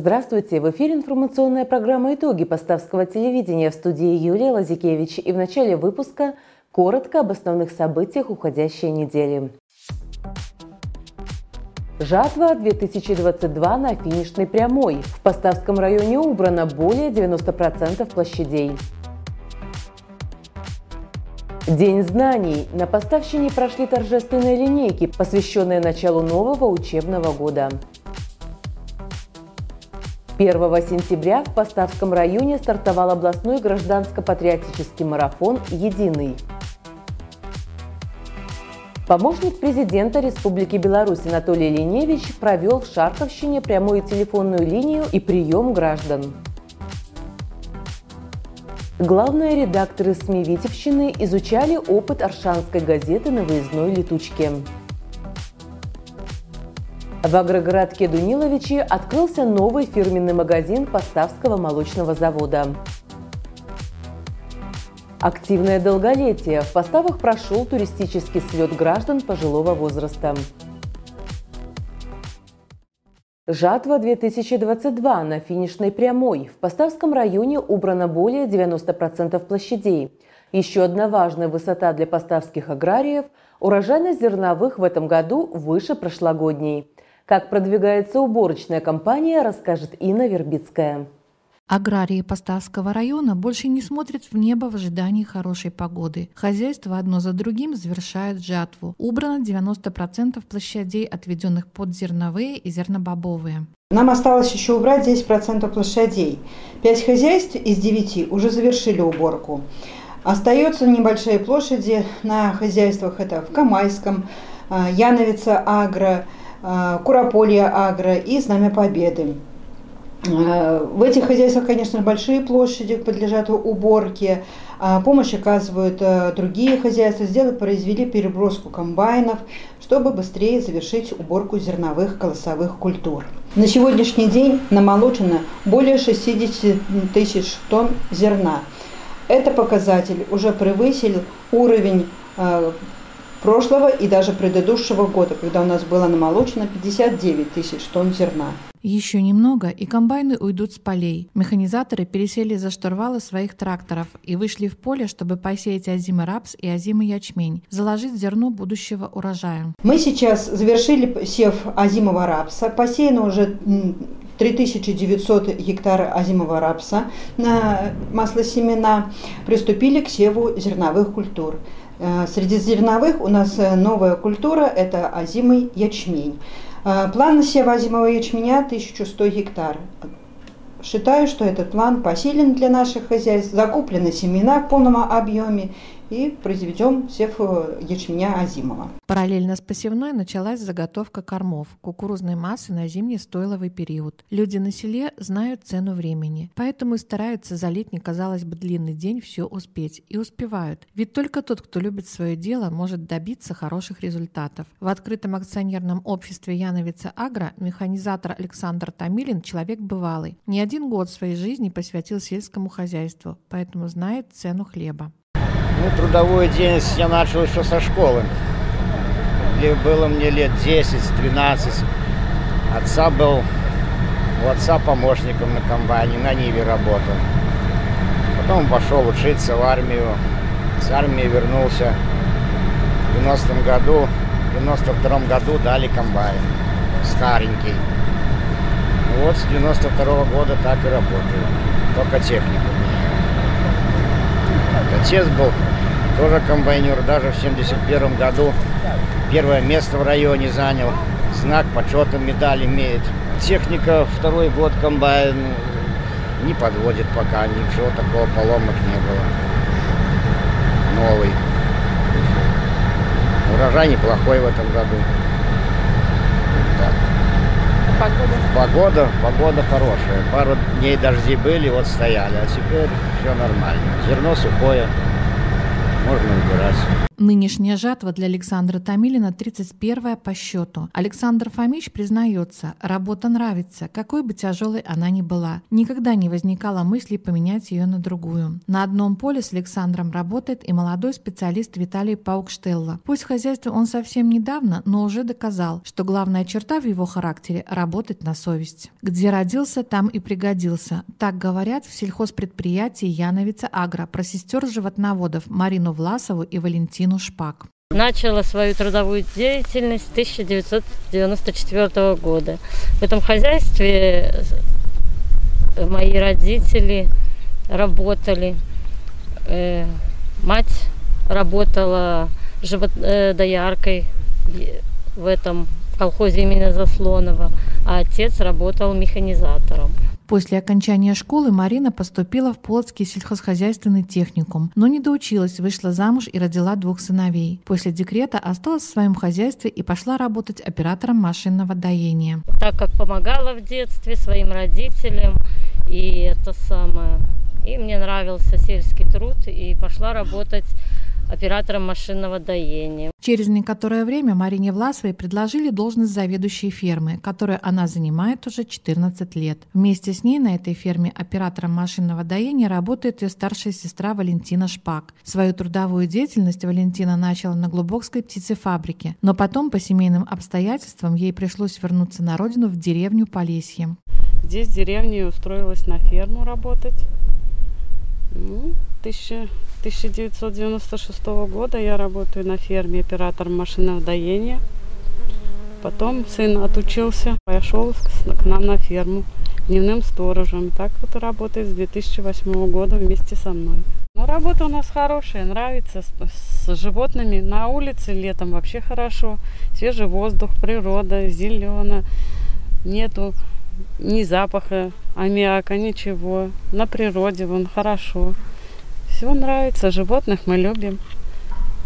Здравствуйте! В эфире информационная программа «Итоги Поставского телевидения» в студии Юлия Лазикевич. И в начале выпуска коротко об основных событиях уходящей недели. Жатва 2022 на финишной прямой. В Поставском районе убрано более 90% площадей. День знаний. На Поставщине прошли торжественные линейки, посвященные началу нового учебного года. 1 сентября в Поставском районе стартовал областной гражданско-патриотический марафон «Единый». Помощник президента Республики Беларусь Анатолий Леневич провел в Шарковщине прямую телефонную линию и прием граждан. Главные редакторы СМИ Витебщины изучали опыт Аршанской газеты на выездной летучке. В агрогородке Дуниловичи открылся новый фирменный магазин Поставского молочного завода. Активное долголетие. В поставах прошел туристический слет граждан пожилого возраста. Жатва 2022 на финишной прямой. В Поставском районе убрано более 90% площадей. Еще одна важная высота для поставских аграриев – урожайность зерновых в этом году выше прошлогодней. Как продвигается уборочная кампания, расскажет Инна Вербицкая. Аграрии Поставского района больше не смотрят в небо в ожидании хорошей погоды. Хозяйства одно за другим завершают жатву. Убрано 90% площадей, отведенных под зерновые и зернобобовые. Нам осталось еще убрать 10% площадей. Пять хозяйств из девяти уже завершили уборку. Остаются небольшие площади на хозяйствах. Это в Камайском, э, Яновица Агро, Курополье Агро и Знамя Победы. Э, в этих хозяйствах, конечно, большие площади подлежат уборке. А помощь оказывают другие хозяйства. Сделали, произвели переброску комбайнов, чтобы быстрее завершить уборку зерновых колосовых культур. На сегодняшний день намолочено более 60 тысяч тонн зерна. Это показатель уже превысил уровень прошлого и даже предыдущего года, когда у нас было намолочено 59 тысяч тонн зерна. Еще немного, и комбайны уйдут с полей. Механизаторы пересели за штурвалы своих тракторов и вышли в поле, чтобы посеять озимый рапс и озимый ячмень, заложить зерно будущего урожая. Мы сейчас завершили сев озимого рапса. Посеяно уже 3900 гектар озимого рапса на маслосемена. Приступили к севу зерновых культур. Э, среди зерновых у нас э, новая культура – это озимый ячмень. Э, план насева озимого ячменя 1100 гектар. Считаю, что этот план посилен для наших хозяйств, закуплены семена в полном объеме и произведем сев ячменя озимого. Параллельно с посевной началась заготовка кормов, кукурузной массы на зимний стойловый период. Люди на селе знают цену времени, поэтому и стараются за летний, казалось бы, длинный день все успеть. И успевают. Ведь только тот, кто любит свое дело, может добиться хороших результатов. В открытом акционерном обществе Яновица Агро механизатор Александр Томилин человек бывалый. Не один год своей жизни посвятил сельскому хозяйству, поэтому знает цену хлеба. Ну, трудовую деятельность я начал еще со школы. Где было мне лет 10-12. Отца был, у отца помощником на комбайне, на Ниве работал. Потом пошел учиться в армию. С армии вернулся в 90 году. В 92 году дали комбайн. Старенький. Вот с 92 -го года так и работаю. Только технику Отец был тоже комбайнер, даже в 71 году первое место в районе занял, знак почета, медаль имеет. Техника второй год комбайн не подводит пока, ничего такого поломок не было. Новый. Урожай неплохой в этом году. Погода? Погода, погода хорошая. Пару дней дожди были, вот стояли, а теперь все нормально. Зерно сухое, можно убирать. Нынешняя жатва для Александра Томилина 31 по счету. Александр Фомич признается, работа нравится, какой бы тяжелой она ни была. Никогда не возникало мысли поменять ее на другую. На одном поле с Александром работает и молодой специалист Виталий Паукштелла. Пусть в хозяйстве он совсем недавно, но уже доказал, что главная черта в его характере – работать на совесть. Где родился, там и пригодился. Так говорят в сельхозпредприятии Яновица Агро про сестер животноводов Марину Власову и Валентину Шпак. Начала свою трудовую деятельность с 1994 года. В этом хозяйстве мои родители работали. Э, мать работала живот, э, в этом колхозе имени Заслонова, а отец работал механизатором. После окончания школы Марина поступила в Полоцкий сельхозхозяйственный техникум, но не доучилась, вышла замуж и родила двух сыновей. После декрета осталась в своем хозяйстве и пошла работать оператором машинного доения. Так как помогала в детстве своим родителям, и это самое, и мне нравился сельский труд, и пошла работать оператором машинного доения. Через некоторое время Марине Власовой предложили должность заведующей фермы, которую она занимает уже 14 лет. Вместе с ней на этой ферме оператором машинного доения работает ее старшая сестра Валентина Шпак. Свою трудовую деятельность Валентина начала на Глубокской птицефабрике, но потом по семейным обстоятельствам ей пришлось вернуться на родину в деревню Полесье. Здесь в деревне устроилась на ферму работать. Ну, 1996 года я работаю на ферме оператором машинного доения. Потом сын отучился, пошел к нам на ферму дневным сторожем. Так вот работает с 2008 года вместе со мной. Но работа у нас хорошая, нравится. С, с животными на улице летом вообще хорошо. Свежий воздух, природа, зелено. Нету ни запаха аммиака, ничего. На природе вон хорошо. Все нравится, животных мы любим,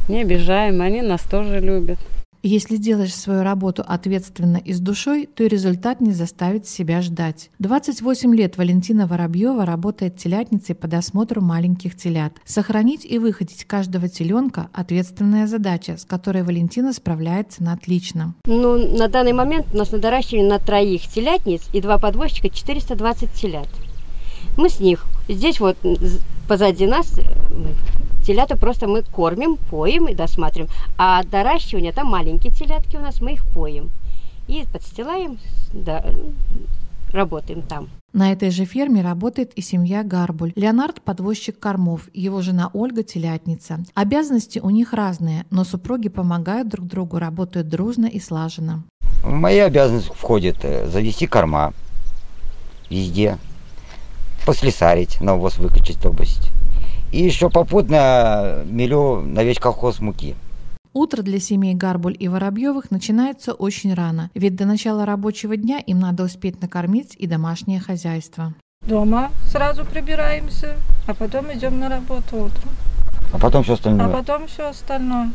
не обижаем, они нас тоже любят. Если делаешь свою работу ответственно и с душой, то и результат не заставит себя ждать. 28 лет Валентина Воробьева работает телятницей по досмотру маленьких телят. Сохранить и выходить каждого теленка – ответственная задача, с которой Валентина справляется на отлично. Ну, на данный момент у нас на доращивании на троих телятниц и два подвозчика 420 телят. Мы с них, здесь вот позади нас Телята просто мы кормим, поем и досматриваем. А доращивание, там маленькие телятки у нас, мы их поем. И подстилаем, да, работаем там. На этой же ферме работает и семья Гарбуль. Леонард – подвозчик кормов, его жена Ольга – телятница. Обязанности у них разные, но супруги помогают друг другу, работают дружно и слаженно. В мои обязанности входит э, завести корма везде, послесарить, навоз выкачать, добавить. И еще попутно мелю на весь колхоз муки. Утро для семей Гарбуль и Воробьевых начинается очень рано, ведь до начала рабочего дня им надо успеть накормить и домашнее хозяйство. Дома сразу прибираемся, а потом идем на работу утром. А потом все остальное? А потом все остальное.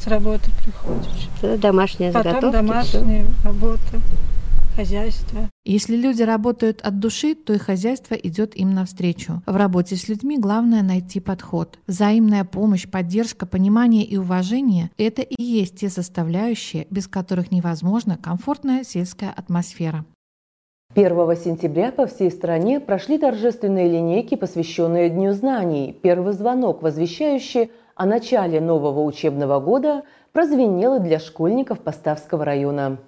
С работы приходишь. Домашняя потом заготовки. Потом домашняя работа хозяйство. Если люди работают от души, то и хозяйство идет им навстречу. В работе с людьми главное найти подход. Взаимная помощь, поддержка, понимание и уважение – это и есть те составляющие, без которых невозможна комфортная сельская атмосфера. 1 сентября по всей стране прошли торжественные линейки, посвященные Дню знаний. Первый звонок, возвещающий о начале нового учебного года, прозвенел и для школьников Поставского района.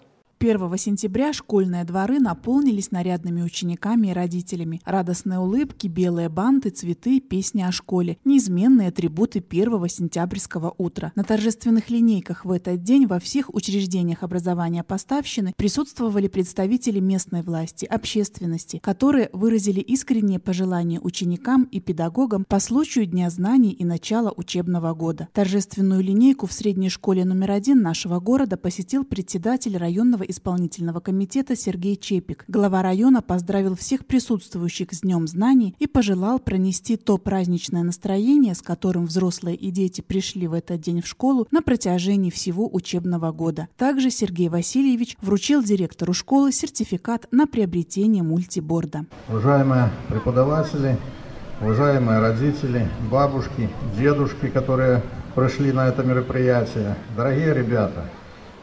1 сентября школьные дворы наполнились нарядными учениками и родителями. Радостные улыбки, белые банты, цветы, песни о школе – неизменные атрибуты 1 сентябрьского утра. На торжественных линейках в этот день во всех учреждениях образования поставщины присутствовали представители местной власти, общественности, которые выразили искренние пожелания ученикам и педагогам по случаю Дня знаний и начала учебного года. Торжественную линейку в средней школе номер один нашего города посетил председатель районного исполнительного комитета Сергей Чепик. Глава района поздравил всех присутствующих с Днем знаний и пожелал пронести то праздничное настроение, с которым взрослые и дети пришли в этот день в школу на протяжении всего учебного года. Также Сергей Васильевич вручил директору школы сертификат на приобретение мультиборда. Уважаемые преподаватели, уважаемые родители, бабушки, дедушки, которые пришли на это мероприятие. Дорогие ребята,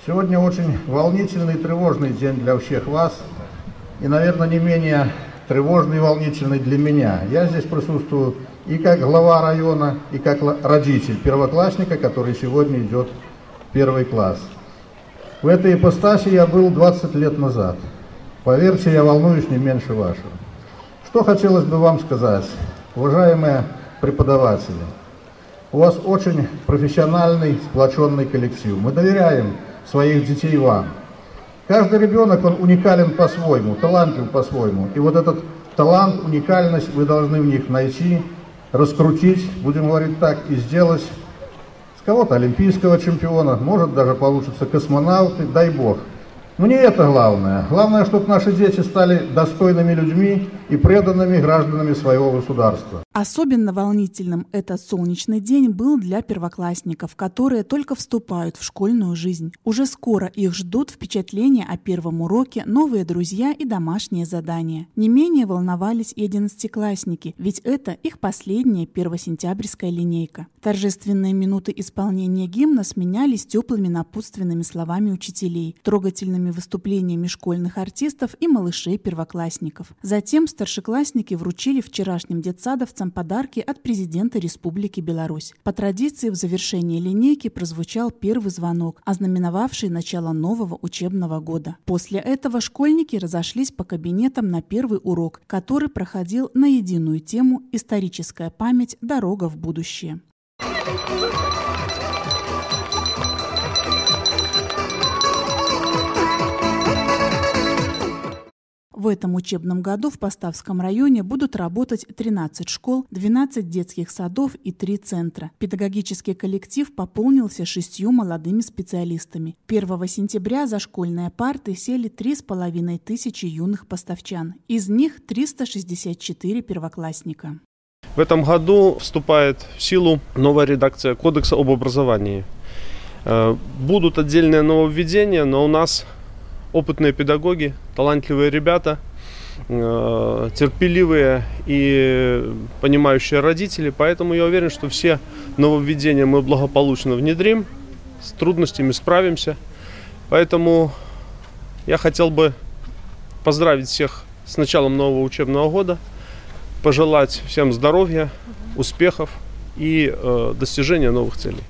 сегодня очень волнительный и тревожный день для всех вас. И, наверное, не менее тревожный и волнительный для меня. Я здесь присутствую и как глава района, и как родитель первоклассника, который сегодня идет в первый класс. В этой ипостаси я был 20 лет назад. Поверьте, я волнуюсь не меньше вашего. Что хотелось бы вам сказать, уважаемые преподаватели? У вас очень профессиональный, сплоченный коллектив. Мы доверяем своих детей вам. Каждый ребенок, он уникален по-своему, талантлив по-своему. И вот этот талант, уникальность вы должны в них найти, раскрутить, будем говорить так, и сделать с кого-то олимпийского чемпиона, может даже получится космонавты, дай бог – но не это главное. Главное, чтобы наши дети стали достойными людьми и преданными гражданами своего государства. Особенно волнительным этот солнечный день был для первоклассников, которые только вступают в школьную жизнь. Уже скоро их ждут впечатления о первом уроке, новые друзья и домашние задания. Не менее волновались и одиннадцатиклассники, ведь это их последняя первосентябрьская линейка. Торжественные минуты исполнения гимна сменялись теплыми напутственными словами учителей, трогательными выступлениями школьных артистов и малышей-первоклассников. Затем старшеклассники вручили вчерашним детсадовцам подарки от президента Республики Беларусь. По традиции в завершении линейки прозвучал первый звонок, ознаменовавший начало нового учебного года. После этого школьники разошлись по кабинетам на первый урок, который проходил на единую тему «Историческая память. Дорога в будущее». В этом учебном году в Поставском районе будут работать 13 школ, 12 детских садов и 3 центра. Педагогический коллектив пополнился шестью молодыми специалистами. 1 сентября за школьные парты сели 3,5 тысячи юных поставчан. Из них 364 первоклассника. В этом году вступает в силу новая редакция Кодекса об образовании. Э, будут отдельные нововведения, но у нас опытные педагоги, талантливые ребята, э, терпеливые и понимающие родители. Поэтому я уверен, что все нововведения мы благополучно внедрим, с трудностями справимся. Поэтому я хотел бы поздравить всех с началом нового учебного года, пожелать всем здоровья, успехов и э, достижения новых целей.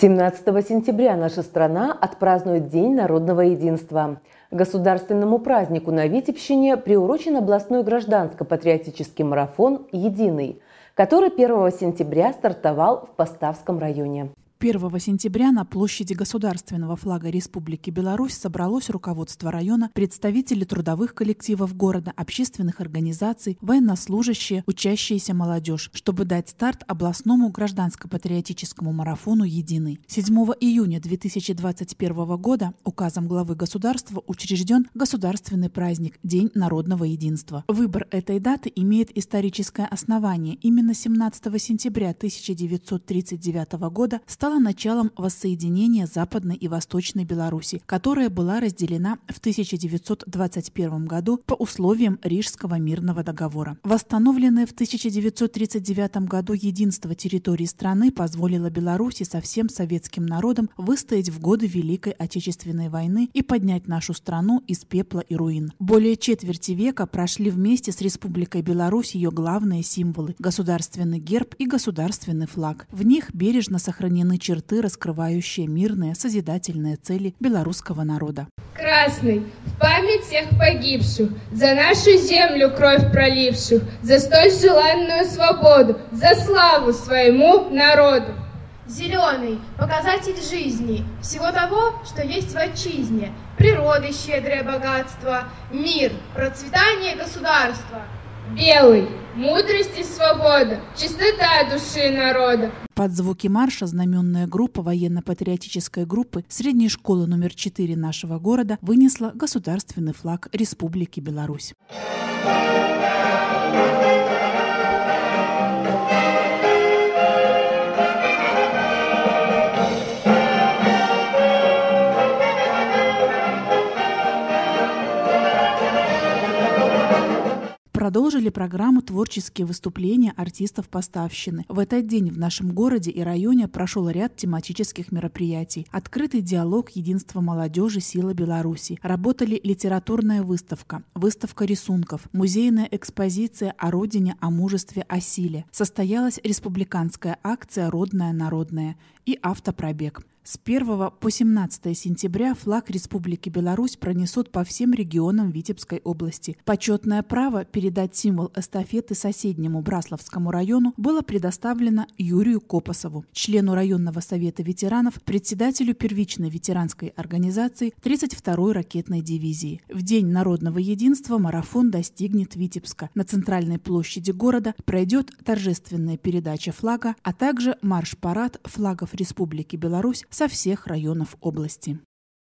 17 сентября наша страна отпразднует День народного единства. Государственному празднику на Витебщине приурочен областной гражданско-патриотический марафон «Единый», который 1 сентября стартовал в Поставском районе. 1 сентября на площади государственного флага Республики Беларусь собралось руководство района, представители трудовых коллективов города, общественных организаций, военнослужащие, учащиеся молодежь, чтобы дать старт областному гражданско-патриотическому марафону «Единый». 7 июня 2021 года указом главы государства учрежден государственный праздник День народного единства. Выбор этой даты имеет историческое основание. Именно 17 сентября 1939 года стал стала началом воссоединения Западной и Восточной Беларуси, которая была разделена в 1921 году по условиям Рижского мирного договора. Восстановленное в 1939 году единство территории страны позволило Беларуси со всем советским народом выстоять в годы Великой Отечественной войны и поднять нашу страну из пепла и руин. Более четверти века прошли вместе с Республикой Беларусь ее главные символы – государственный герб и государственный флаг. В них бережно сохранены черты, раскрывающие мирные, созидательные цели белорусского народа. Красный, в память всех погибших, за нашу землю кровь проливших, за столь желанную свободу, за славу своему народу. Зеленый – показатель жизни, всего того, что есть в отчизне, природы щедрое богатство, мир, процветание государства. Белый – мудрость и свобода, чистота души народа. Под звуки марша знаменная группа военно-патриотической группы средней школы номер 4 нашего города вынесла государственный флаг Республики Беларусь. Продолжили программу «Творческие выступления артистов Поставщины». В этот день в нашем городе и районе прошел ряд тематических мероприятий. Открытый диалог «Единство молодежи. Сила Беларуси». Работали литературная выставка, выставка рисунков, музейная экспозиция о родине, о мужестве, о силе. Состоялась республиканская акция «Родная народная» и автопробег. С 1 по 17 сентября флаг Республики Беларусь пронесут по всем регионам Витебской области. Почетное право передать символ эстафеты соседнему Брасловскому району было предоставлено Юрию Копосову, члену районного совета ветеранов, председателю первичной ветеранской организации 32-й ракетной дивизии. В День народного единства марафон достигнет Витебска. На центральной площади города пройдет торжественная передача флага, а также марш-парад флагов Республики Беларусь со всех районов области.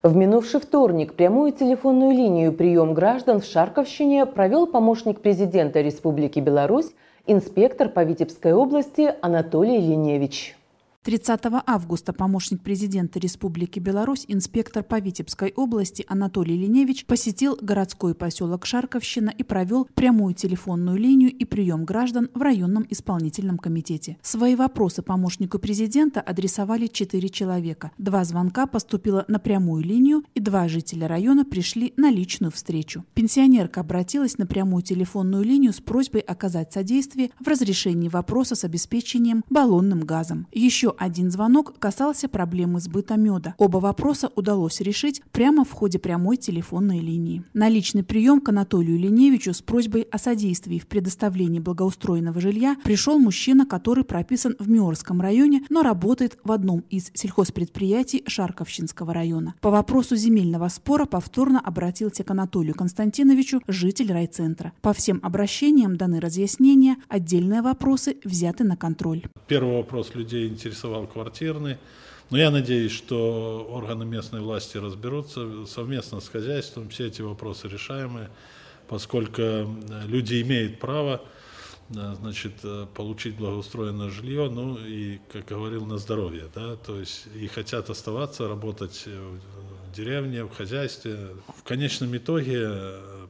В минувший вторник прямую телефонную линию «Прием граждан» в Шарковщине провел помощник президента Республики Беларусь, инспектор по Витебской области Анатолий Леневич. 30 августа помощник президента Республики Беларусь, инспектор по Витебской области Анатолий Леневич посетил городской поселок Шарковщина и провел прямую телефонную линию и прием граждан в районном исполнительном комитете. Свои вопросы помощнику президента адресовали четыре человека. Два звонка поступило на прямую линию, и два жителя района пришли на личную встречу. Пенсионерка обратилась на прямую телефонную линию с просьбой оказать содействие в разрешении вопроса с обеспечением баллонным газом. Еще один звонок касался проблемы сбыта меда. Оба вопроса удалось решить прямо в ходе прямой телефонной линии. На личный прием к Анатолию Леневичу с просьбой о содействии в предоставлении благоустроенного жилья пришел мужчина, который прописан в Миорском районе, но работает в одном из сельхозпредприятий Шарковщинского района. По вопросу земельного спора повторно обратился к Анатолию Константиновичу, житель райцентра. По всем обращениям даны разъяснения, отдельные вопросы взяты на контроль. Первый вопрос людей интересует интересовал квартирный. Но я надеюсь, что органы местной власти разберутся совместно с хозяйством. Все эти вопросы решаемые, поскольку э, люди имеют право э, значит, э, получить благоустроенное жилье, ну и, как говорил, на здоровье, да, то есть и хотят оставаться, работать в деревне, в хозяйстве. В конечном итоге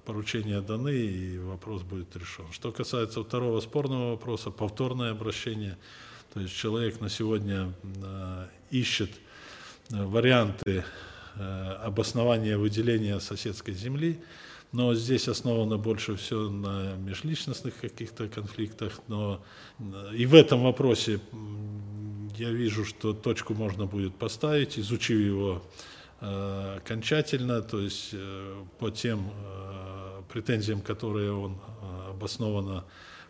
поручения даны и вопрос будет решен. Что касается второго спорного вопроса, повторное обращение – то есть человек на сегодня э, ищет э, варианты э, обоснования выделения соседской земли, но здесь основано больше все на межличностных каких-то конфликтах. Но и в этом вопросе я вижу, что точку можно будет поставить, изучив его окончательно, то есть по тем претензиям, которые он обоснованно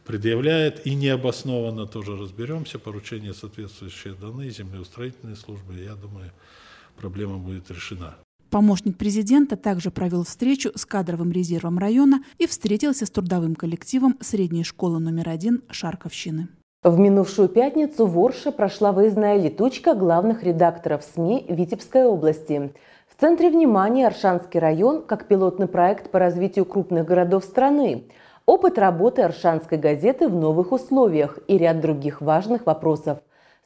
предъявляет и необоснованно тоже разберемся. Поручения соответствующие даны землеустроительной службы. Я думаю, проблема будет решена. Помощник президента также провел встречу с кадровым резервом района и встретился с трудовым коллективом средней школы номер один Шарковщины. В минувшую пятницу в Орше прошла выездная летучка главных редакторов СМИ Витебской области. В центре внимания Аршанский район как пилотный проект по развитию крупных городов страны – опыт работы Аршанской газеты в новых условиях и ряд других важных вопросов.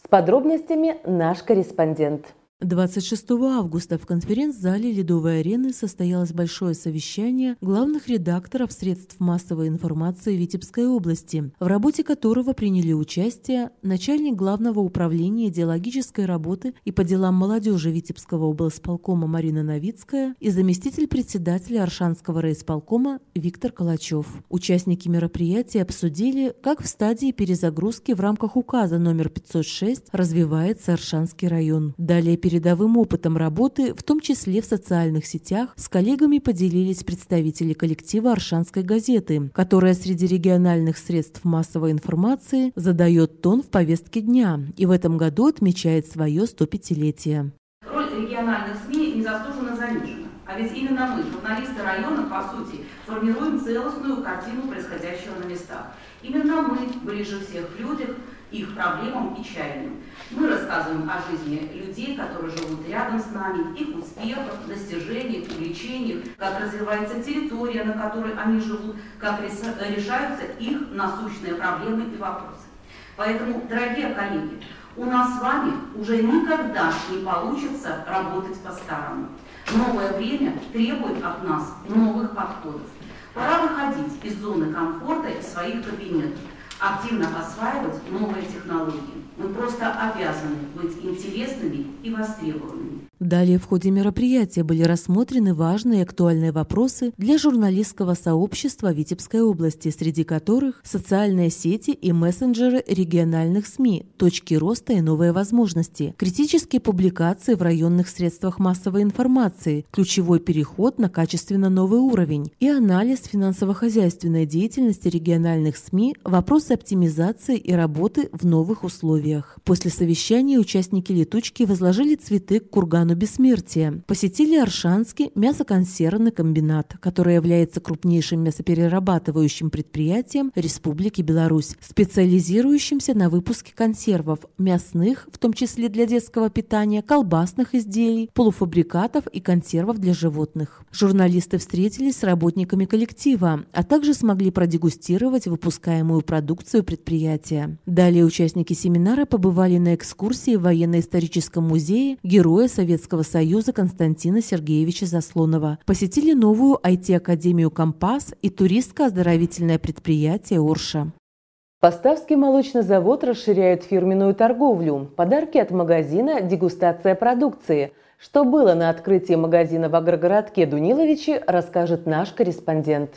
С подробностями наш корреспондент. 26 августа в конференц-зале Ледовой арены состоялось большое совещание главных редакторов средств массовой информации Витебской области, в работе которого приняли участие начальник Главного управления идеологической работы и по делам молодежи Витебского облсполкома Марина Новицкая и заместитель председателя Аршанского райисполкома Виктор Калачев. Участники мероприятия обсудили, как в стадии перезагрузки в рамках указа номер 506 развивается Аршанский район. Далее передовым опытом работы, в том числе в социальных сетях, с коллегами поделились представители коллектива Аршанской газеты, которая среди региональных средств массовой информации задает тон в повестке дня и в этом году отмечает свое 105-летие. Роль региональных СМИ незаслуженно занижена. А ведь именно мы, журналисты района, по сути, формируем целостную картину происходящего на местах. Именно мы ближе всех к людям, их проблемам и чаяниям. Мы рассказываем о жизни людей, которые живут рядом с нами, их успехах, достижениях, увлечениях, как развивается территория, на которой они живут, как решаются их насущные проблемы и вопросы. Поэтому, дорогие коллеги, у нас с вами уже никогда не получится работать по-старому. Новое время требует от нас новых подходов. Пора выходить из зоны комфорта и своих кабинетов, активно осваивать новые технологии. Мы просто обязаны быть интересными и востребованными. Далее в ходе мероприятия были рассмотрены важные и актуальные вопросы для журналистского сообщества Витебской области, среди которых социальные сети и мессенджеры региональных СМИ, точки роста и новые возможности, критические публикации в районных средствах массовой информации, ключевой переход на качественно новый уровень и анализ финансово-хозяйственной деятельности региональных СМИ, вопросы оптимизации и работы в новых условиях. После совещания участники летучки возложили цветы к кургану бессмертия. Посетили Аршанский мясоконсервный комбинат, который является крупнейшим мясоперерабатывающим предприятием Республики Беларусь, специализирующимся на выпуске консервов, мясных, в том числе для детского питания, колбасных изделий, полуфабрикатов и консервов для животных. Журналисты встретились с работниками коллектива, а также смогли продегустировать выпускаемую продукцию предприятия. Далее участники семинара побывали на экскурсии в военно-историческом музее Героя Советского Союза Константина Сергеевича Заслонова, посетили новую IT-академию «Компас» и туристско-оздоровительное предприятие «Орша». Поставский молочный завод расширяет фирменную торговлю. Подарки от магазина, дегустация продукции. Что было на открытии магазина в агрогородке Дуниловичи, расскажет наш корреспондент.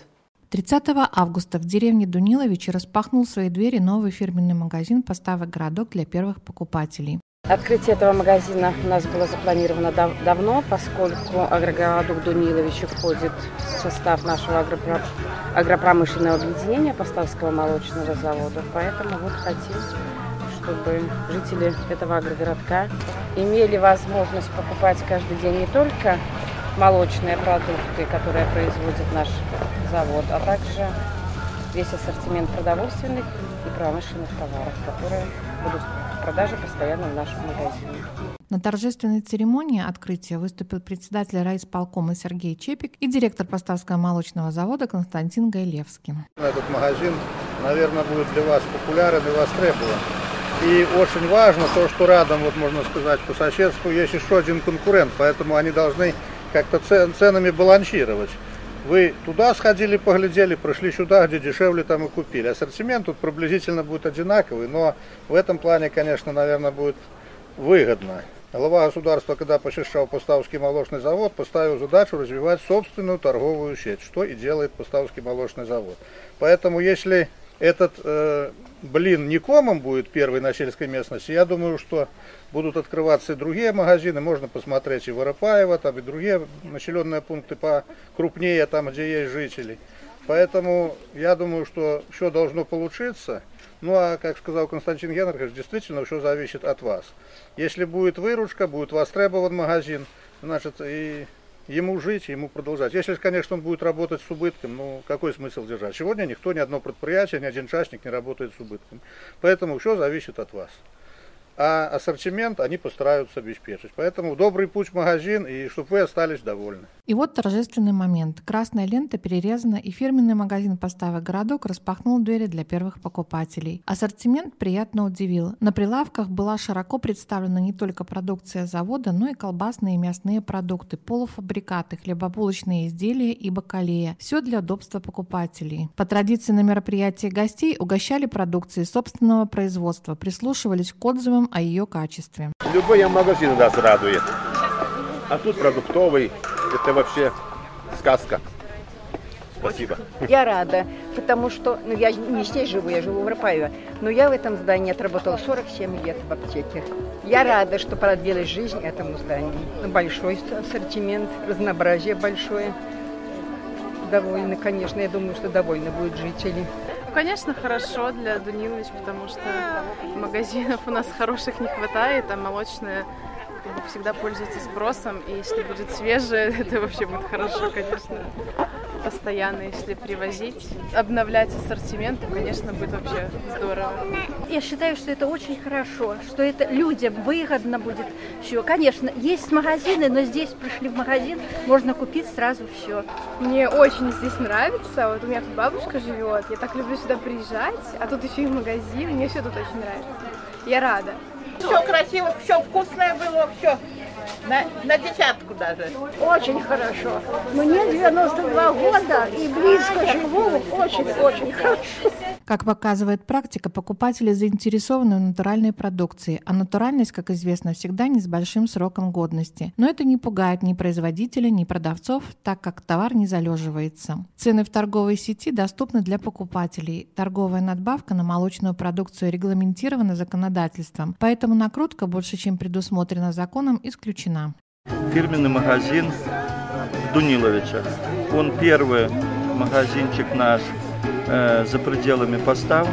30 августа в деревне Дуниловичи распахнул свои двери новый фирменный магазин «Поставок городок» для первых покупателей. Открытие этого магазина у нас было запланировано дав давно, поскольку агрогородок Дуниловичи входит в состав нашего агропро агропромышленного объединения Поставского молочного завода. Поэтому вот хотим, чтобы жители этого агрогородка имели возможность покупать каждый день не только молочные продукты, которые производит наш завод, а также весь ассортимент продовольственных и промышленных товаров, которые будут в продаже постоянно в нашем магазине. На торжественной церемонии открытия выступил председатель райисполкома Сергей Чепик и директор Поставского молочного завода Константин Гайлевский. Этот магазин, наверное, будет для вас популярен и востребован. И очень важно то, что рядом, вот можно сказать, по соседству есть еще один конкурент, поэтому они должны как-то ценами балансировать. Вы туда сходили, поглядели, прошли сюда, где дешевле, там и купили. Ассортимент тут приблизительно будет одинаковый, но в этом плане, конечно, наверное, будет выгодно. Глава государства, когда посещал Поставский молочный завод, поставил задачу развивать собственную торговую сеть, что и делает Поставский молочный завод. Поэтому, если этот э, блин не комом будет первый на сельской местности, я думаю, что будут открываться и другие магазины, можно посмотреть и Воропаево, там и другие населенные пункты покрупнее, там где есть жители. Поэтому я думаю, что все должно получиться. Ну а, как сказал Константин Генрихович, действительно все зависит от вас. Если будет выручка, будет востребован магазин, значит и ему жить, ему продолжать. Если, конечно, он будет работать с убытком, ну какой смысл держать? Сегодня никто, ни одно предприятие, ни один частник не работает с убытком. Поэтому все зависит от вас а ассортимент они постараются обеспечить. Поэтому добрый путь в магазин, и чтобы вы остались довольны. И вот торжественный момент. Красная лента перерезана, и фирменный магазин поставок «Городок» распахнул двери для первых покупателей. Ассортимент приятно удивил. На прилавках была широко представлена не только продукция завода, но и колбасные и мясные продукты, полуфабрикаты, хлебобулочные изделия и бакалея. Все для удобства покупателей. По традиции на мероприятии гостей угощали продукцией собственного производства, прислушивались к отзывам о ее качестве. Любой магазин нас радует. А тут продуктовый, это вообще сказка. Спасибо. Я рада, потому что, ну я не здесь живу, я живу в Рапаево, но я в этом здании отработала 47 лет в аптеке. Я рада, что продлилась жизнь этому зданию. Большой ассортимент, разнообразие большое. Довольны, конечно, я думаю, что довольны будут жители. Конечно, хорошо для Дунилович, потому что магазинов у нас хороших не хватает, а бы всегда пользуются спросом, и если будет свежее, это вообще будет хорошо, конечно, постоянно, если привозить, обновлять ассортимент, то, конечно, будет вообще здорово. Я считаю, что это очень хорошо, что это людям выгодно будет все. Конечно, есть магазины, но здесь пришли в магазин, можно купить сразу все. Мне очень здесь нравится, вот у меня тут бабушка живет, я так люблю сюда приезжать, а тут еще и магазин, мне все тут очень нравится. Я рада. Все красиво, все вкусное было, все. На, на десятку даже. Очень хорошо. Мне 92 года и близко живу. Очень-очень хорошо. Как показывает практика, покупатели заинтересованы в натуральной продукции, а натуральность, как известно, всегда не с большим сроком годности. Но это не пугает ни производителя, ни продавцов, так как товар не залеживается. Цены в торговой сети доступны для покупателей. Торговая надбавка на молочную продукцию регламентирована законодательством, поэтому накрутка больше, чем предусмотрена законом, исключена. Фирменный магазин Дуниловича. Он первый магазинчик наш э, за пределами постав.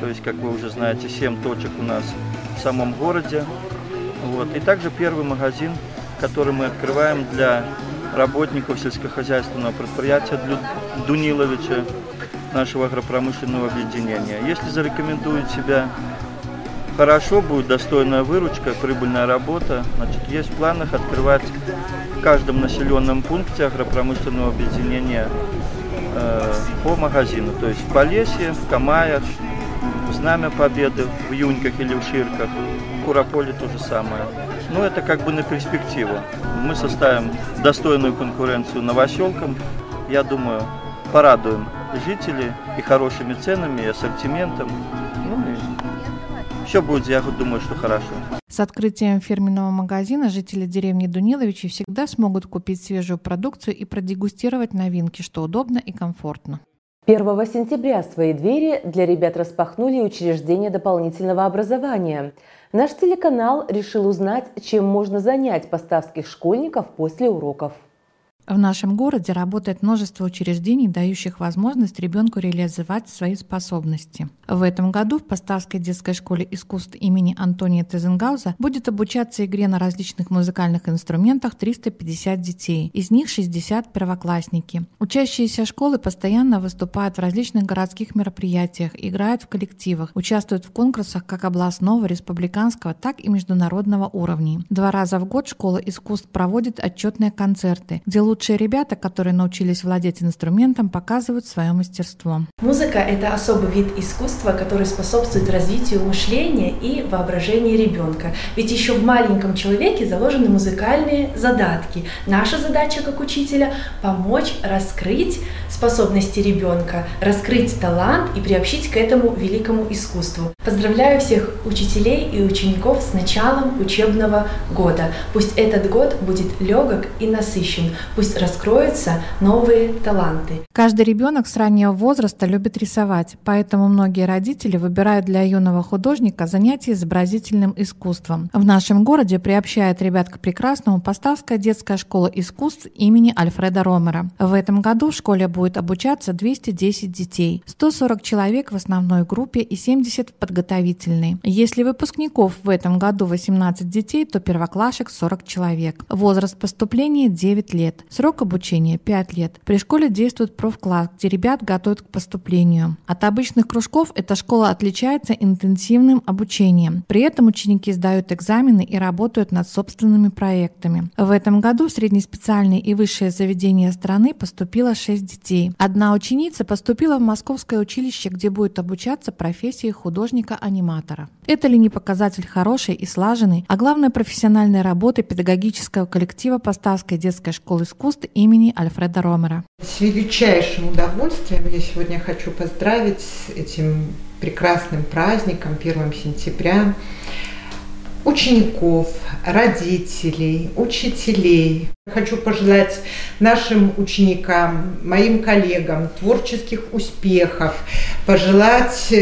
То есть, как вы уже знаете, 7 точек у нас в самом городе. Вот. И также первый магазин, который мы открываем для работников сельскохозяйственного предприятия Дуниловича, нашего агропромышленного объединения. Если зарекомендует себя хорошо, будет достойная выручка, прибыльная работа, значит, есть в планах открывать в каждом населенном пункте агропромышленного объединения э, по магазину. То есть в Полесье, в Камаях, в Знамя Победы, в Юньках или в Ширках, в Курополе то же самое. Но это как бы на перспективу. Мы составим достойную конкуренцию новоселкам. Я думаю, порадуем жителей и хорошими ценами, и ассортиментом. Ну и все будет, я думаю, что хорошо. С открытием фирменного магазина жители деревни Дуниловичи всегда смогут купить свежую продукцию и продегустировать новинки, что удобно и комфортно. 1 сентября свои двери для ребят распахнули учреждения дополнительного образования. Наш телеканал решил узнать, чем можно занять поставских школьников после уроков. В нашем городе работает множество учреждений, дающих возможность ребенку реализовать свои способности. В этом году в Поставской детской школе искусств имени Антония Тезенгауза будет обучаться игре на различных музыкальных инструментах 350 детей, из них 60 первоклассники. Учащиеся школы постоянно выступают в различных городских мероприятиях, играют в коллективах, участвуют в конкурсах как областного, республиканского, так и международного уровней. Два раза в год школа искусств проводит отчетные концерты, где лучшие Лучшие ребята, которые научились владеть инструментом, показывают свое мастерство. Музыка – это особый вид искусства, который способствует развитию мышления и воображения ребенка. Ведь еще в маленьком человеке заложены музыкальные задатки. Наша задача как учителя – помочь раскрыть способности ребенка, раскрыть талант и приобщить к этому великому искусству. Поздравляю всех учителей и учеников с началом учебного года. Пусть этот год будет легок и насыщен. Пусть раскроются новые таланты. Каждый ребенок с раннего возраста любит рисовать, поэтому многие родители выбирают для юного художника занятия изобразительным искусством. В нашем городе приобщает ребят к прекрасному Поставская детская школа искусств имени Альфреда Ромера. В этом году в школе будет обучаться 210 детей, 140 человек в основной группе и 70 в подготовительной. Если выпускников в этом году 18 детей, то первоклашек 40 человек. Возраст поступления 9 лет. Срок обучения 5 лет. При школе действует профкласс, где ребят готовят к поступлению. От обычных кружков эта школа отличается интенсивным обучением. При этом ученики сдают экзамены и работают над собственными проектами. В этом году в среднеспециальные и высшее заведение страны поступило 6 детей. Одна ученица поступила в Московское училище, где будет обучаться профессии художника-аниматора. Это ли не показатель хорошей и слаженной, а главное профессиональной работы педагогического коллектива Поставской детской школы искусств имени Альфреда Ромера. С величайшим удовольствием я сегодня хочу поздравить с этим прекрасным праздником 1 сентября учеников, родителей, учителей. Хочу пожелать нашим ученикам, моим коллегам творческих успехов, пожелать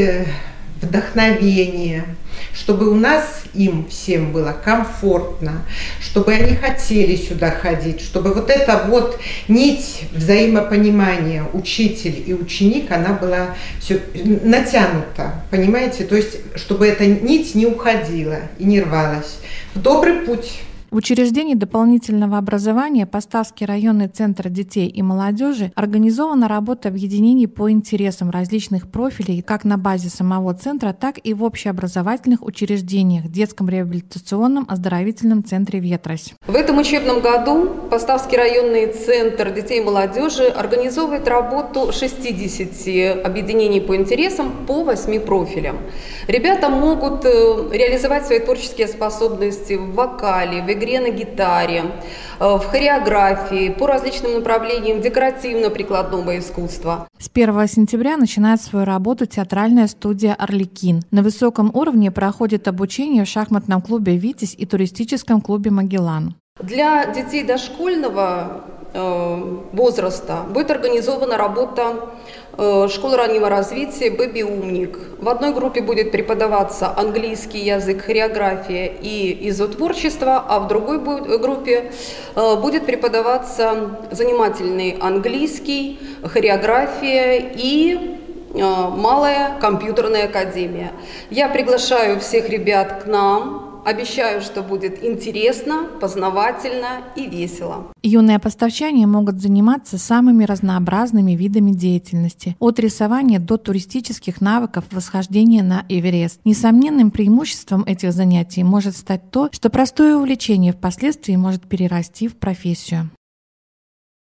вдохновения, чтобы у нас им всем было комфортно, чтобы они хотели сюда ходить, чтобы вот эта вот нить взаимопонимания учитель и ученик, она была все натянута, понимаете? То есть, чтобы эта нить не уходила и не рвалась. В добрый путь. В учреждении дополнительного образования Поставский районный центр детей и молодежи организована работа объединений по интересам различных профилей как на базе самого центра, так и в общеобразовательных учреждениях, детском реабилитационном оздоровительном центре «Ветрось». В этом учебном году Поставский районный центр детей и молодежи организовывает работу 60 объединений по интересам по 8 профилям. Ребята могут э, реализовать свои творческие способности в вокале, в игре на гитаре, в хореографии, по различным направлениям декоративно-прикладного искусства. С 1 сентября начинает свою работу театральная студия «Орликин». На высоком уровне проходит обучение в шахматном клубе «Витязь» и туристическом клубе «Магеллан». Для детей дошкольного э, возраста будет организована работа э, школы раннего развития «Бэби Умник». В одной группе будет преподаваться английский язык, хореография и изотворчество, а в другой группе э, будет преподаваться занимательный английский, хореография и малая компьютерная академия. Я приглашаю всех ребят к нам, Обещаю, что будет интересно, познавательно и весело. Юные поставчане могут заниматься самыми разнообразными видами деятельности, от рисования до туристических навыков восхождения на Эверест. Несомненным преимуществом этих занятий может стать то, что простое увлечение впоследствии может перерасти в профессию.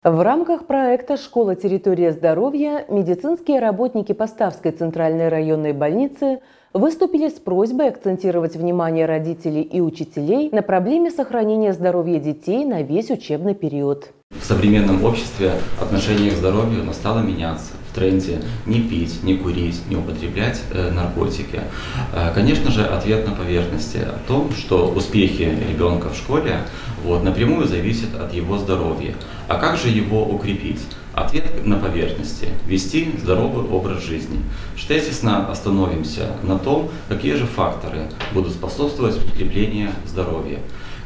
В рамках проекта «Школа. Территория здоровья» медицинские работники Поставской центральной районной больницы – выступили с просьбой акцентировать внимание родителей и учителей на проблеме сохранения здоровья детей на весь учебный период. В современном обществе отношение к здоровью настало меняться в тренде не пить, не курить, не употреблять э, наркотики. Э, конечно же, ответ на поверхности о том, что успехи ребенка в школе вот, напрямую зависят от его здоровья. А как же его укрепить? Ответ на поверхности – вести здоровый образ жизни. Тезисно остановимся на том, какие же факторы будут способствовать укреплению здоровья.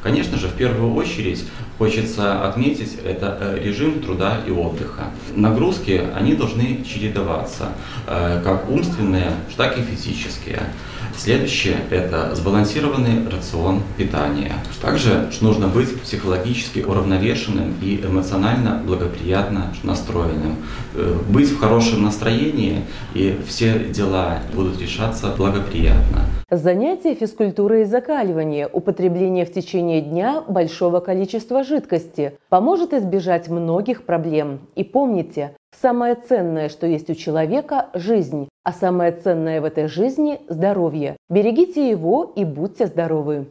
Конечно же, в первую очередь хочется отметить это э, режим труда и отдыха. Нагрузки, они должны чередоваться, э, как умственные, так и физические. Следующее – это сбалансированный рацион питания. Также нужно быть психологически уравновешенным и эмоционально благоприятно настроенным. Э, быть в хорошем настроении, и все дела будут решаться благоприятно. Занятия физкультурой и закаливание, употребление в течение дня большого количества жидкости поможет избежать многих проблем. И помните, самое ценное, что есть у человека – жизнь, а самое ценное в этой жизни – здоровье. Берегите его и будьте здоровы.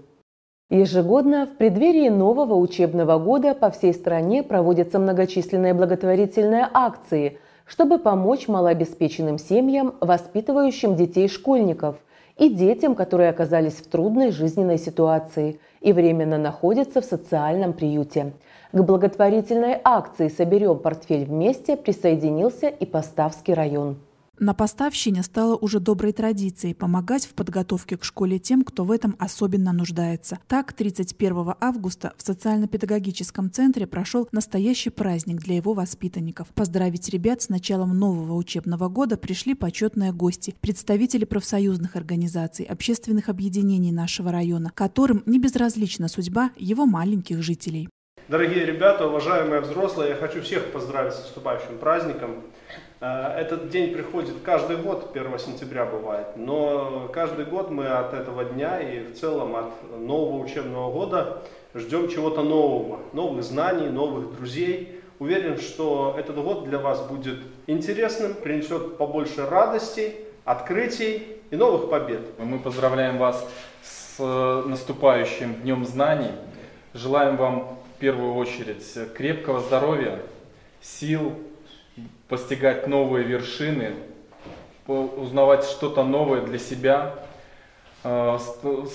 Ежегодно в преддверии нового учебного года по всей стране проводятся многочисленные благотворительные акции, чтобы помочь малообеспеченным семьям, воспитывающим детей-школьников – и детям, которые оказались в трудной жизненной ситуации и временно находятся в социальном приюте. К благотворительной акции «Соберем портфель вместе» присоединился и Поставский район. На поставщине стало уже доброй традицией помогать в подготовке к школе тем, кто в этом особенно нуждается. Так, 31 августа в социально-педагогическом центре прошел настоящий праздник для его воспитанников. Поздравить ребят с началом нового учебного года пришли почетные гости, представители профсоюзных организаций, общественных объединений нашего района, которым не безразлична судьба его маленьких жителей. Дорогие ребята, уважаемые взрослые, я хочу всех поздравить с наступающим праздником. Э, этот день приходит каждый год, 1 сентября бывает, но каждый год мы от этого дня и в целом от нового учебного года ждем чего-то нового, новых знаний, новых друзей. Уверен, что этот год для вас будет интересным, принесет побольше радостей, открытий и новых побед. Мы поздравляем вас с наступающим Днем Знаний. Желаем вам в первую очередь крепкого здоровья, сил, постигать новые вершины, узнавать что-то новое для себя, э,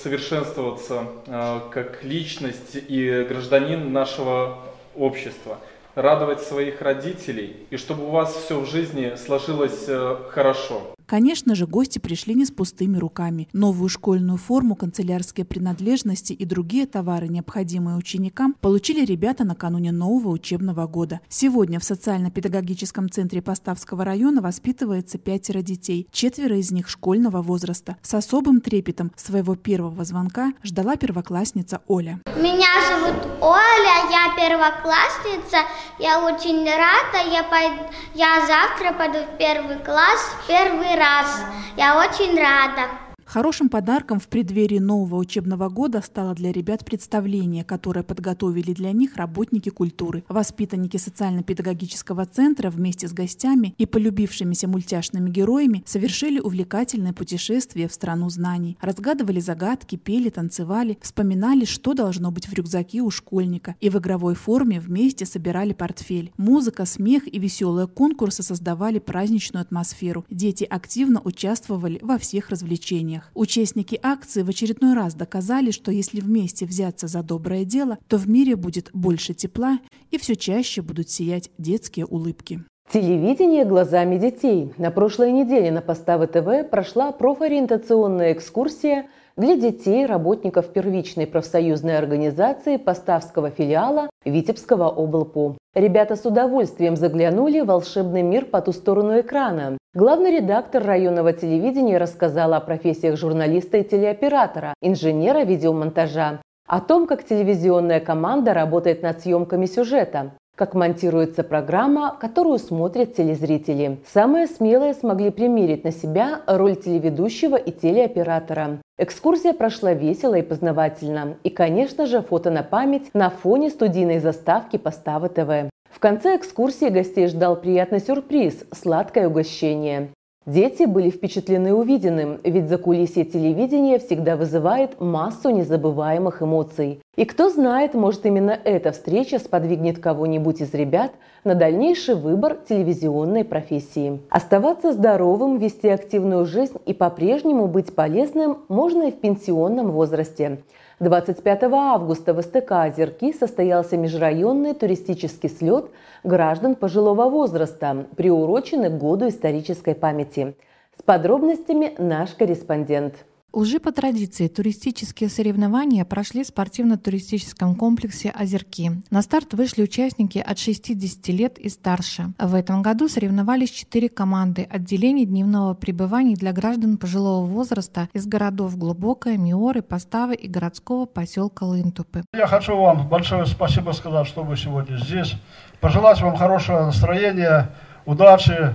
совершенствоваться э, как личность и гражданин нашего общества, радовать своих родителей, и чтобы у вас все в жизни сложилось э, хорошо. Конечно же, гости пришли не с пустыми руками. Новую школьную форму, канцелярские принадлежности и другие товары, необходимые ученикам, получили ребята накануне нового учебного года. Сегодня в социально-педагогическом центре Поставского района воспитывается пятеро детей, четверо из них школьного возраста. С особым трепетом своего первого звонка ждала первоклассница Оля. Меня зовут Оля, я первоклассница, я очень рада, я, пойду, я завтра пойду в первый класс, первый раз. Я очень рада. Хорошим подарком в преддверии нового учебного года стало для ребят представление, которое подготовили для них работники культуры. Воспитанники социально-педагогического центра вместе с гостями и полюбившимися мультяшными героями совершили увлекательное путешествие в страну знаний. Разгадывали загадки, пели, танцевали, вспоминали, что должно быть в рюкзаке у школьника. И в игровой форме вместе собирали портфель. Музыка, смех и веселые конкурсы создавали праздничную атмосферу. Дети активно участвовали во всех развлечениях. Участники акции в очередной раз доказали, что если вместе взяться за доброе дело, то в мире будет больше тепла и все чаще будут сиять детские улыбки. Телевидение глазами детей. На прошлой неделе на Поставы ТВ прошла профориентационная экскурсия для детей, работников первичной профсоюзной организации Поставского филиала Витебского облпу. Ребята с удовольствием заглянули в волшебный мир по ту сторону экрана. Главный редактор районного телевидения рассказала о профессиях журналиста и телеоператора, инженера видеомонтажа, о том, как телевизионная команда работает над съемками сюжета, как монтируется программа, которую смотрят телезрители. Самые смелые смогли примерить на себя роль телеведущего и телеоператора. Экскурсия прошла весело и познавательно. И, конечно же, фото на память на фоне студийной заставки Поставы ТВ. В конце экскурсии гостей ждал приятный сюрприз – сладкое угощение. Дети были впечатлены увиденным, ведь закулисье телевидения всегда вызывает массу незабываемых эмоций. И кто знает, может именно эта встреча сподвигнет кого-нибудь из ребят на дальнейший выбор телевизионной профессии. Оставаться здоровым, вести активную жизнь и по-прежнему быть полезным можно и в пенсионном возрасте. 25 августа в СТК «Озерки» состоялся межрайонный туристический слет граждан пожилого возраста, приуроченный к году исторической памяти. С подробностями наш корреспондент. Уже по традиции туристические соревнования прошли в спортивно-туристическом комплексе «Озерки». На старт вышли участники от 60 лет и старше. В этом году соревновались четыре команды отделений дневного пребывания для граждан пожилого возраста из городов Глубокое, Миоры, Поставы и городского поселка Лынтупы. Я хочу вам большое спасибо сказать, что вы сегодня здесь. Пожелать вам хорошего настроения, удачи,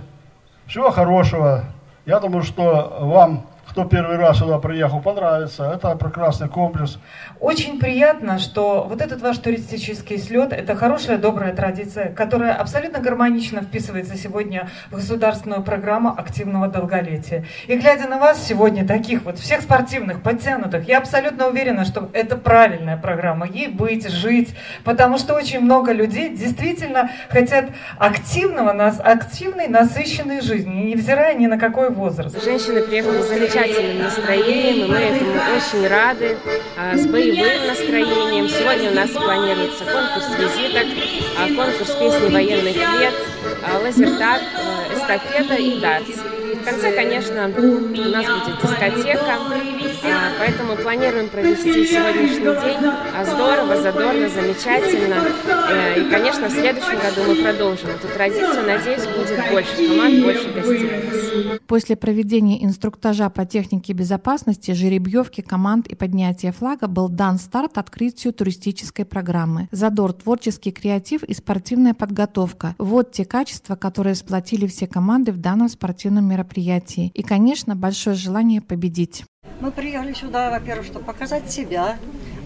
всего хорошего. Я думаю, что вам кто первый раз сюда приехал, понравится. Это прекрасный комплекс. Очень приятно, что вот этот ваш туристический слет – это хорошая, добрая традиция, которая абсолютно гармонично вписывается сегодня в государственную программу активного долголетия. И глядя на вас сегодня, таких вот всех спортивных, подтянутых, я абсолютно уверена, что это правильная программа, ей быть, жить, потому что очень много людей действительно хотят активного, активной, насыщенной жизни, невзирая ни на какой возраст. Женщины приехали замечательно замечательным настроением, и мы этому очень рады, а, с боевым настроением. Сегодня у нас планируется конкурс визиток, а, конкурс песни военных лет, а, лазертаг, эстафета и дартс. В конце, конечно, у нас будет дискотека, поэтому планируем провести сегодняшний день здорово, задорно, замечательно. Э, и, конечно, в следующем году мы продолжим эту традицию. Надеюсь, будет больше команд, больше гостей. После проведения инструктажа по технике безопасности, жеребьевки команд и поднятия флага был дан старт открытию туристической программы. Задор, творческий креатив и спортивная подготовка – вот те качества, которые сплотили все команды в данном спортивном мероприятии мероприятии. И, конечно, большое желание победить. Мы приехали сюда, во-первых, чтобы показать себя,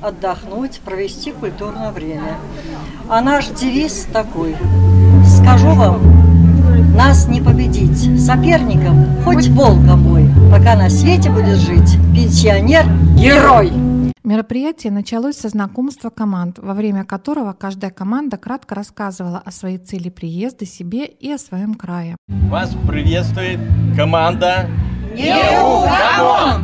отдохнуть, провести культурное время. А наш девиз такой. Скажу вам, нас не победить. Соперником хоть волка мой, пока на свете будет жить пенсионер-герой. Мероприятие началось со знакомства команд, во время которого каждая команда кратко рассказывала о своей цели приезда, себе и о своем крае. Вас приветствует команда «Неугомон».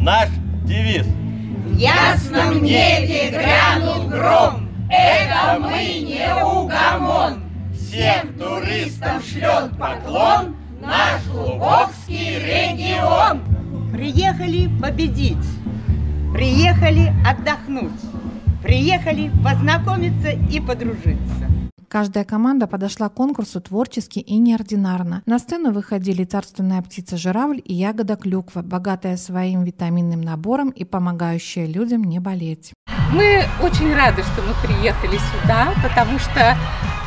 Наш девиз. В ясном небе грянул гром, это мы неугомон. Всем туристам шлет поклон наш Лубокский регион. Приехали победить Приехали отдохнуть. Приехали познакомиться и подружиться. Каждая команда подошла к конкурсу творчески и неординарно. На сцену выходили царственная птица-журавль и ягода клюква, богатая своим витаминным набором и помогающая людям не болеть. Мы очень рады, что мы приехали сюда, потому что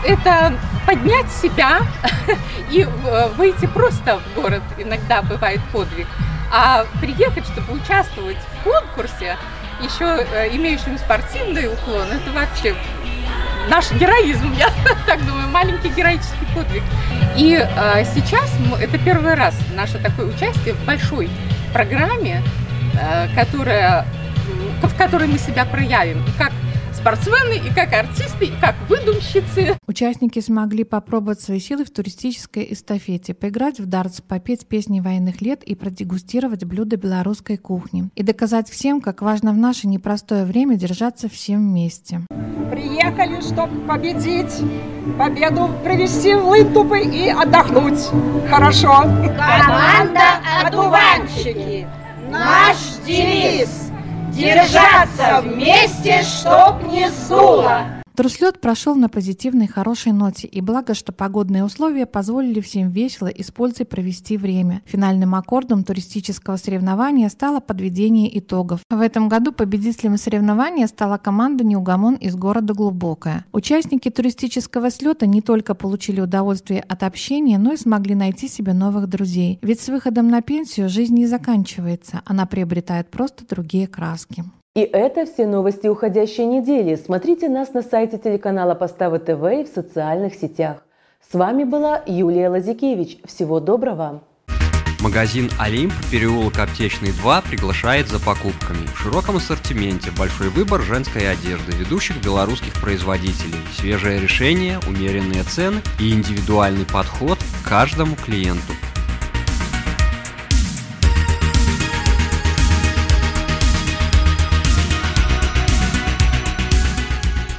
это поднять себя и э, выйти просто в город иногда бывает подвиг. А приехать, чтобы участвовать в конкурсе, еще э, имеющим спортивный уклон, это вообще наш героизм, я так думаю, маленький героический подвиг. И э, сейчас это первый раз наше такое участие в большой программе, э, которая, в которой мы себя проявим. как спортсмены, и как артисты, и как выдумщицы. Участники смогли попробовать свои силы в туристической эстафете, поиграть в дартс, попеть песни военных лет и продегустировать блюда белорусской кухни. И доказать всем, как важно в наше непростое время держаться всем вместе. Приехали, чтобы победить, победу привести в Лынтупы и отдохнуть. Хорошо. Команда «Одуванчики». Наш девиз Держаться вместе, чтоб не суло. Труслет прошел на позитивной хорошей ноте, и благо, что погодные условия позволили всем весело и с пользой провести время. Финальным аккордом туристического соревнования стало подведение итогов. В этом году победителем соревнования стала команда «Неугомон» из города Глубокое. Участники туристического слета не только получили удовольствие от общения, но и смогли найти себе новых друзей. Ведь с выходом на пенсию жизнь не заканчивается, она приобретает просто другие краски. И это все новости уходящей недели. Смотрите нас на сайте телеканала Поставы ТВ и в социальных сетях. С вами была Юлия Лазикевич. Всего доброго! Магазин «Олимп», переулок Аптечный 2 приглашает за покупками. В широком ассортименте большой выбор женской одежды ведущих белорусских производителей, свежее решение, умеренные цены и индивидуальный подход к каждому клиенту.